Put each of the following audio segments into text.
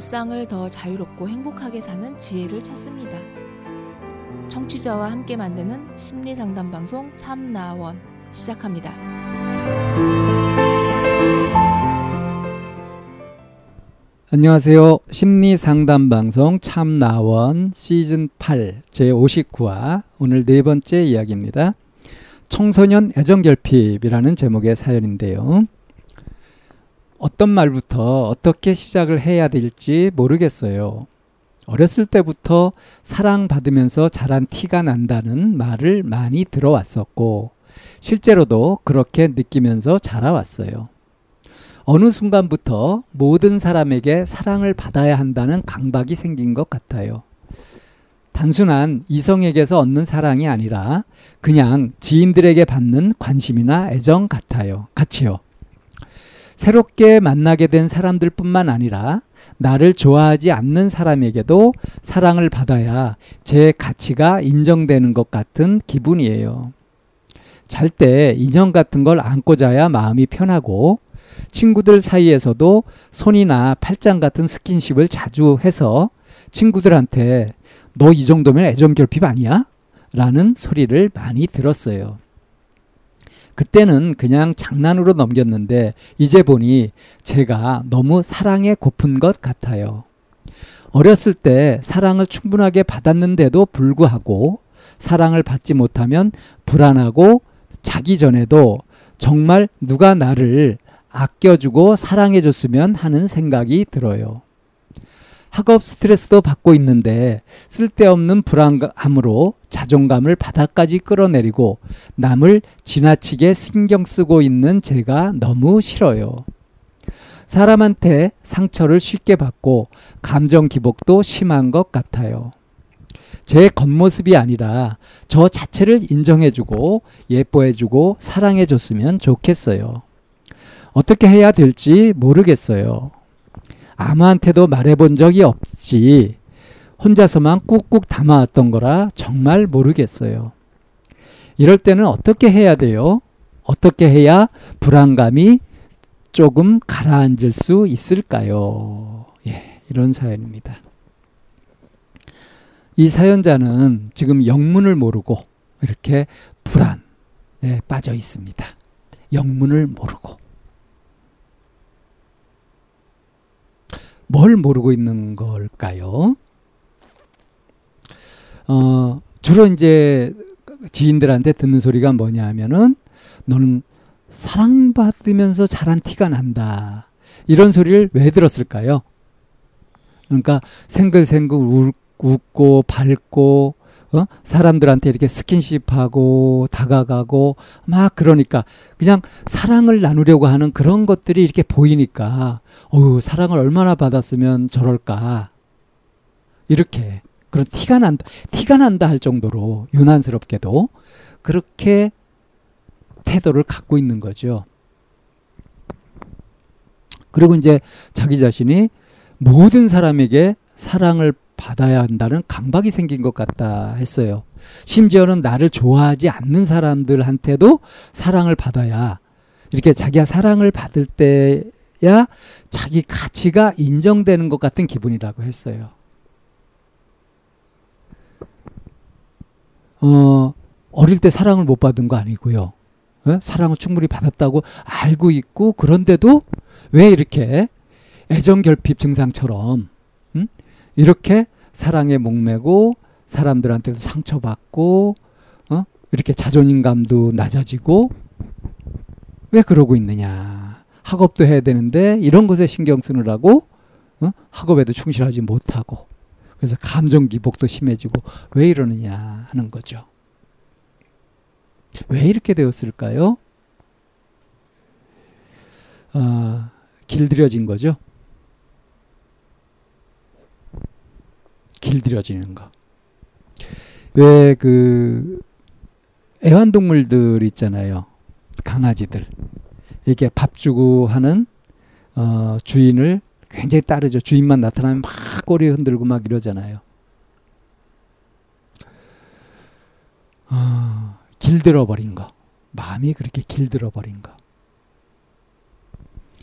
일상을 더 자유롭고 행복하게 사는 지혜를 찾습니다. 청취자와 함께 만드는 심리 상담 방송 참나원 시작합니다. 안녕하세요. 심리 상담 방송 참나원 시즌 8 제 59화 오늘 네 번째 이야기입니다. 청소년 애정 결핍이라는 제목의 사연인데요. 어떤 말부터 어떻게 시작을 해야 될지 모르겠어요. 어렸을 때부터 사랑받으면서 자란 티가 난다는 말을 많이 들어왔었고, 실제로도 그렇게 느끼면서 자라왔어요. 어느 순간부터 모든 사람에게 사랑을 받아야 한다는 강박이 생긴 것 같아요. 단순한 이성에게서 얻는 사랑이 아니라 그냥 지인들에게 받는 관심이나 애정 같아요. 같이요. 새롭게 만나게 된 사람들뿐만 아니라 나를 좋아하지 않는 사람에게도 사랑을 받아야 제 가치가 인정되는 것 같은 기분이에요. 잘 때 인형 같은 걸 안고 자야 마음이 편하고 친구들 사이에서도 손이나 팔짱 같은 스킨십을 자주 해서 친구들한테 너 이 정도면 애정 결핍 아니야? 라는 소리를 많이 들었어요. 그때는 그냥 장난으로 넘겼는데 이제 보니 제가 너무 사랑에 고픈 것 같아요. 어렸을 때 사랑을 충분하게 받았는데도 불구하고 사랑을 받지 못하면 불안하고 자기 전에도 정말 누가 나를 아껴주고 사랑해줬으면 하는 생각이 들어요. 학업 스트레스도 받고 있는데 쓸데없는 불안함으로 자존감을 바닥까지 끌어내리고 남을 지나치게 신경 쓰고 있는 제가 너무 싫어요. 사람한테 상처를 쉽게 받고 감정 기복도 심한 것 같아요. 제 겉모습이 아니라 저 자체를 인정해주고 예뻐해주고 사랑해줬으면 좋겠어요. 어떻게 해야 될지 모르겠어요. 아무한테도 말해본 적이 없지 혼자서만 꾹꾹 담아왔던 거라 정말 모르겠어요. 이럴 때는 어떻게 해야 돼요? 어떻게 해야 불안감이 조금 가라앉을 수 있을까요? 예, 이런 사연입니다. 이 사연자는 지금 영문을 모르고 이렇게 불안에 빠져 있습니다. 영문을 모르고. 뭘 모르고 있는 걸까요? 어, 주로 이제 지인들한테 듣는 소리가 뭐냐 하면은 너는 사랑받으면서 자란 티가 난다. 이런 소리를 왜 들었을까요? 그러니까 생글생글 웃고 밝고 어? 사람들한테 이렇게 스킨십하고 다가가고 막 그러니까 그냥 사랑을 나누려고 하는 그런 것들이 이렇게 보이니까 어우 사랑을 얼마나 받았으면 저럴까 이렇게 그런 티가 난다 티가 난다 할 정도로 유난스럽게도 그렇게 태도를 갖고 있는 거죠. 그리고 이제 자기 자신이 모든 사람에게 사랑을 받아야 한다는 강박이 생긴 것 같다 했어요. 심지어는 나를 좋아하지 않는 사람들한테도 사랑을 받아야 이렇게 자기가 사랑을 받을 때야 자기 가치가 인정되는 것 같은 기분이라고 했어요. 어, 어릴 때 사랑을 못 받은 거 아니고요. 어? 사랑을 충분히 받았다고 알고 있고 그런데도 왜 이렇게 애정 결핍 증상처럼 음? 이렇게 사랑에 목매고 사람들한테도 상처받고 어? 이렇게 자존감도 낮아지고 왜 그러고 있느냐 학업도 해야 되는데 이런 것에 신경 쓰느라고 어? 학업에도 충실하지 못하고 그래서 감정 기복도 심해지고 왜 이러느냐 하는 거죠. 왜 이렇게 되었을까요? 어, 길들여진 거죠. 길들여지는 거. 왜그 애완동물들 있잖아요. 강아지들. 이렇게 밥 주고 하는 어, 주인을 굉장히 따르죠. 주인만 나타나면 막 꼬리 흔들고 막 이러잖아요. 어, 길들어 버린 거. 마음이 그렇게 길들어 버린 거.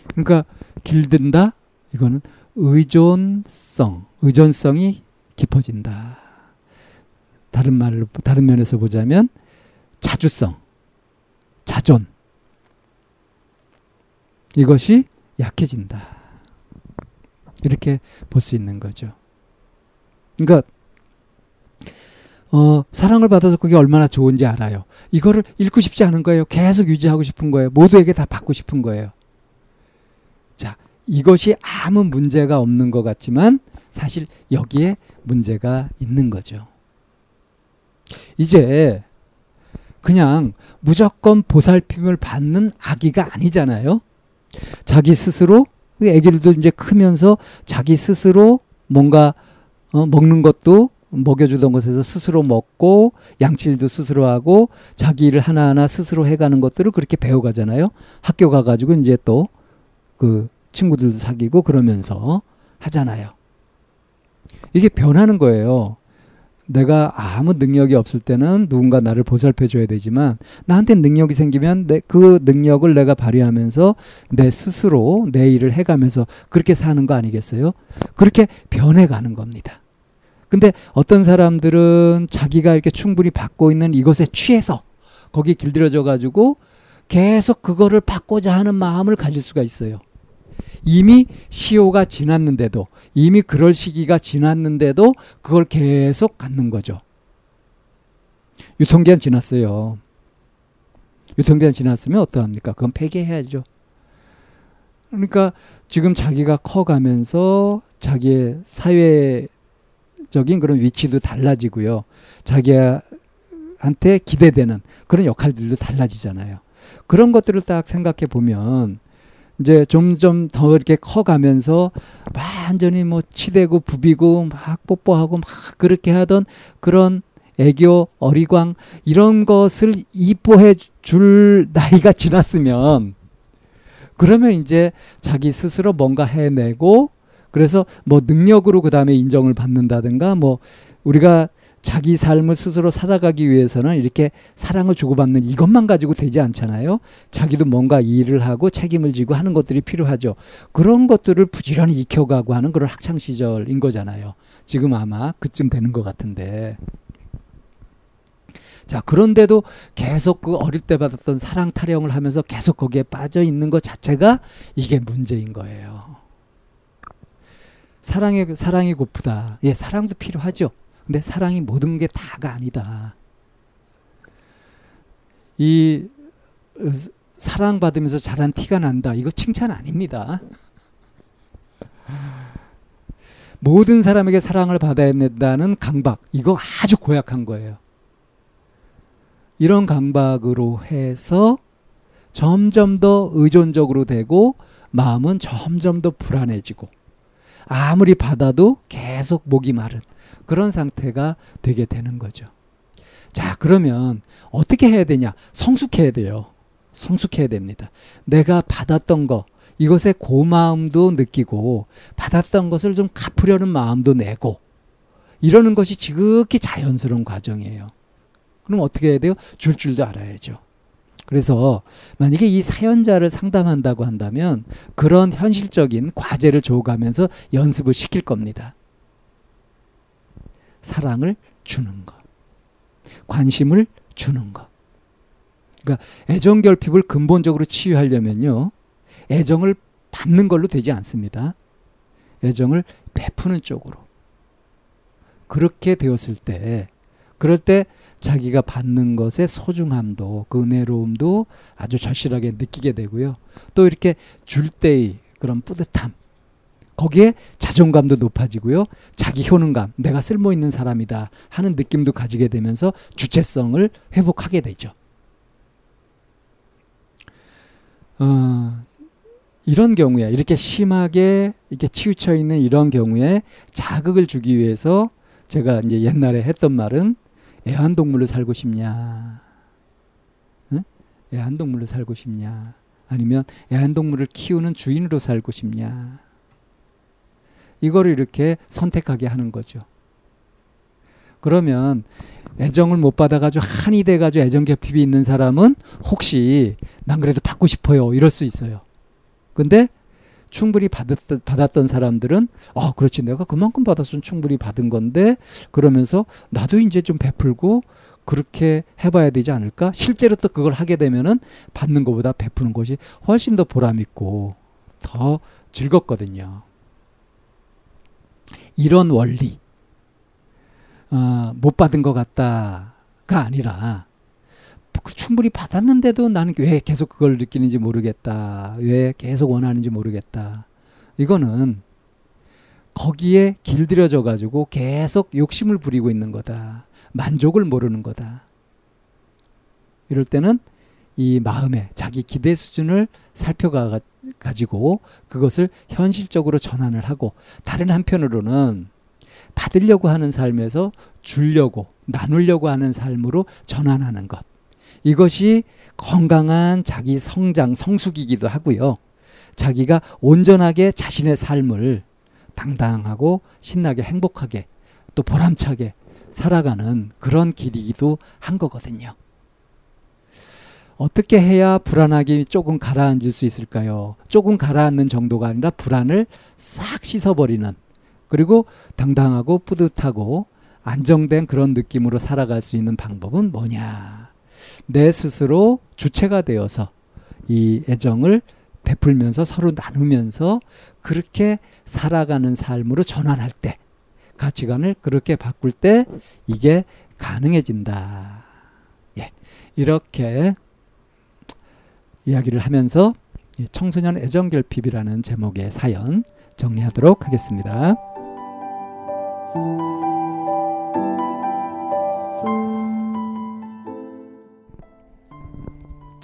그러니까 길든다 이거는 의존성, 의존성이 깊어진다. 다른 말을 다른 면에서 보자면 자주성, 자존 이것이 약해진다. 이렇게 볼 수 있는 거죠. 그러니까 어, 사랑을 받아서 그게 얼마나 좋은지 알아요. 이거를 잃고 싶지 않은 거예요. 계속 유지하고 싶은 거예요. 모두에게 다 받고 싶은 거예요. 자, 이것이 아무 문제가 없는 것 같지만 사실 여기에 문제가 있는 거죠. 이제 그냥 무조건 보살핌을 받는 아기가 아니잖아요. 자기 스스로 애기들도 이제 크면서 자기 스스로 뭔가 어, 먹는 것도 먹여주던 것에서 스스로 먹고 양치일도 스스로 하고 자기 일을 하나하나 스스로 해가는 것들을 그렇게 배워가잖아요. 학교 가가지고 이제 또 그 친구들도 사귀고 그러면서 하잖아요. 이게 변하는 거예요. 내가 아무 능력이 없을 때는 누군가 나를 보살펴 줘야 되지만 나한테 능력이 생기면 내 그 능력을 내가 발휘하면서 내 스스로 내 일을 해가면서 그렇게 사는 거 아니겠어요? 그렇게 변해가는 겁니다. 근데 어떤 사람들은 자기가 이렇게 충분히 받고 있는 이것에 취해서 거기 길들여져 가지고 계속 그거를 받고자 하는 마음을 가질 수가 있어요. 이미 시효가 지났는데도 이미 그럴 시기가 지났는데도 그걸 계속 갖는 거죠. 유통기한 지났어요. 유통기한 지났으면 어떠합니까? 그건 폐기해야죠. 그러니까 지금 자기가 커가면서 자기의 사회적인 그런 위치도 달라지고요. 자기한테 기대되는 그런 역할들도 달라지잖아요. 그런 것들을 딱 생각해 보면 이제 점점 더 이렇게 커가면서 완전히 뭐 치대고 부비고 막 뽀뽀하고 막 그렇게 하던 그런 애교, 어리광 이런 것을 이뻐해 줄 나이가 지났으면 그러면 이제 자기 스스로 뭔가 해내고 그래서 뭐 능력으로 그 다음에 인정을 받는다든가 뭐 우리가 자기 삶을 스스로 살아가기 위해서는 이렇게 사랑을 주고받는 이것만 가지고 되지 않잖아요. 자기도 뭔가 일을 하고 책임을 지고 하는 것들이 필요하죠. 그런 것들을 부지런히 익혀가고 하는 그런 학창 시절인 거잖아요. 지금 아마 그쯤 되는 것 같은데. 자, 그런데도 계속 그 어릴 때 받았던 사랑 타령을 하면서 계속 거기에 빠져 있는 것 자체가 이게 문제인 거예요. 사랑이, 사랑이 고프다. 예, 사랑도 필요하죠. 근데 사랑이 모든 게 다가 아니다. 이 어, 사랑받으면서 잘한 티가 난다. 이거 칭찬 아닙니다. 모든 사람에게 사랑을 받아야 된다는 강박. 이거 아주 고약한 거예요. 이런 강박으로 해서 점점 더 의존적으로 되고 마음은 점점 더 불안해지고 아무리 받아도 계속 목이 마른 그런 상태가 되게 되는 거죠. 자, 그러면 어떻게 해야 되냐? 성숙해야 돼요. 성숙해야 됩니다. 내가 받았던 거, 이것에 고마움도 느끼고, 받았던 것을 좀 갚으려는 마음도 내고, 이러는 것이 지극히 자연스러운 과정이에요. 그럼 어떻게 해야 돼요? 줄 줄도 알아야죠. 그래서 만약에 이 사연자를 상담한다고 한다면 그런 현실적인 과제를 줘가면서 연습을 시킬 겁니다. 사랑을 주는 것. 관심을 주는 것. 그러니까 애정 결핍을 근본적으로 치유하려면요. 애정을 받는 걸로 되지 않습니다. 애정을 베푸는 쪽으로. 그렇게 되었을 때, 그럴 때 자기가 받는 것의 소중함도, 그 은혜로움도 아주 절실하게 느끼게 되고요. 또 이렇게 줄 때의 그런 뿌듯함, 거기에 자존감도 높아지고요. 자기 효능감, 내가 쓸모 있는 사람이다 하는 느낌도 가지게 되면서 주체성을 회복하게 되죠. 어, 이런 경우에 이렇게 심하게 이렇게 치우쳐 있는 이런 경우에 자극을 주기 위해서 제가 이제 옛날에 했던 말은 애완동물로 살고 싶냐, 응? 애완동물로 살고 싶냐, 아니면 애완동물을 키우는 주인으로 살고 싶냐. 이거를 이렇게 선택하게 하는 거죠. 그러면 애정을 못 받아가지고 한이 돼가지고 애정 결핍이 있는 사람은 혹시 난 그래도 받고 싶어요 이럴 수 있어요. 근데 충분히 받았, 받았던 사람들은 아 그렇지. 내가 그만큼 받았으면 충분히 받은 건데 그러면서 나도 이제 좀 베풀고 그렇게 해봐야 되지 않을까? 실제로 또 그걸 하게 되면은 받는 것보다 베푸는 것이 훨씬 더 보람 있고 더 즐겁거든요. 이런 원리 어, 못 받은 것 같다가 아니라 그 충분히 받았는데도 나는 왜 계속 그걸 느끼는지 모르겠다. 왜 계속 원하는지 모르겠다. 이거는 거기에 길들여져 가지고 계속 욕심을 부리고 있는 거다. 만족을 모르는 거다. 이럴 때는 이 마음의 자기 기대 수준을 살펴가 가지고 그것을 현실적으로 전환을 하고 다른 한편으로는 받으려고 하는 삶에서 주려고 나누려고 하는 삶으로 전환하는 것. 이것이 건강한 자기 성장, 성숙이기도 하고요. 자기가 온전하게 자신의 삶을 당당하고 신나게 행복하게 또 보람차게 살아가는 그런 길이기도 한 거거든요. 어떻게 해야 불안하게 조금 가라앉을 수 있을까요? 조금 가라앉는 정도가 아니라 불안을 싹 씻어버리는 그리고 당당하고 뿌듯하고 안정된 그런 느낌으로 살아갈 수 있는 방법은 뭐냐? 내 스스로 주체가 되어서 이 애정을 베풀면서 서로 나누면서 그렇게 살아가는 삶으로 전환할 때 가치관을 그렇게 바꿀 때 이게 가능해진다. 예. 이렇게 이야기를 하면서 청소년 애정 결핍이라는 제목의 사연 정리하도록 하겠습니다.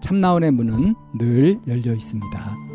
참나원의 문은 늘 열려 있습니다.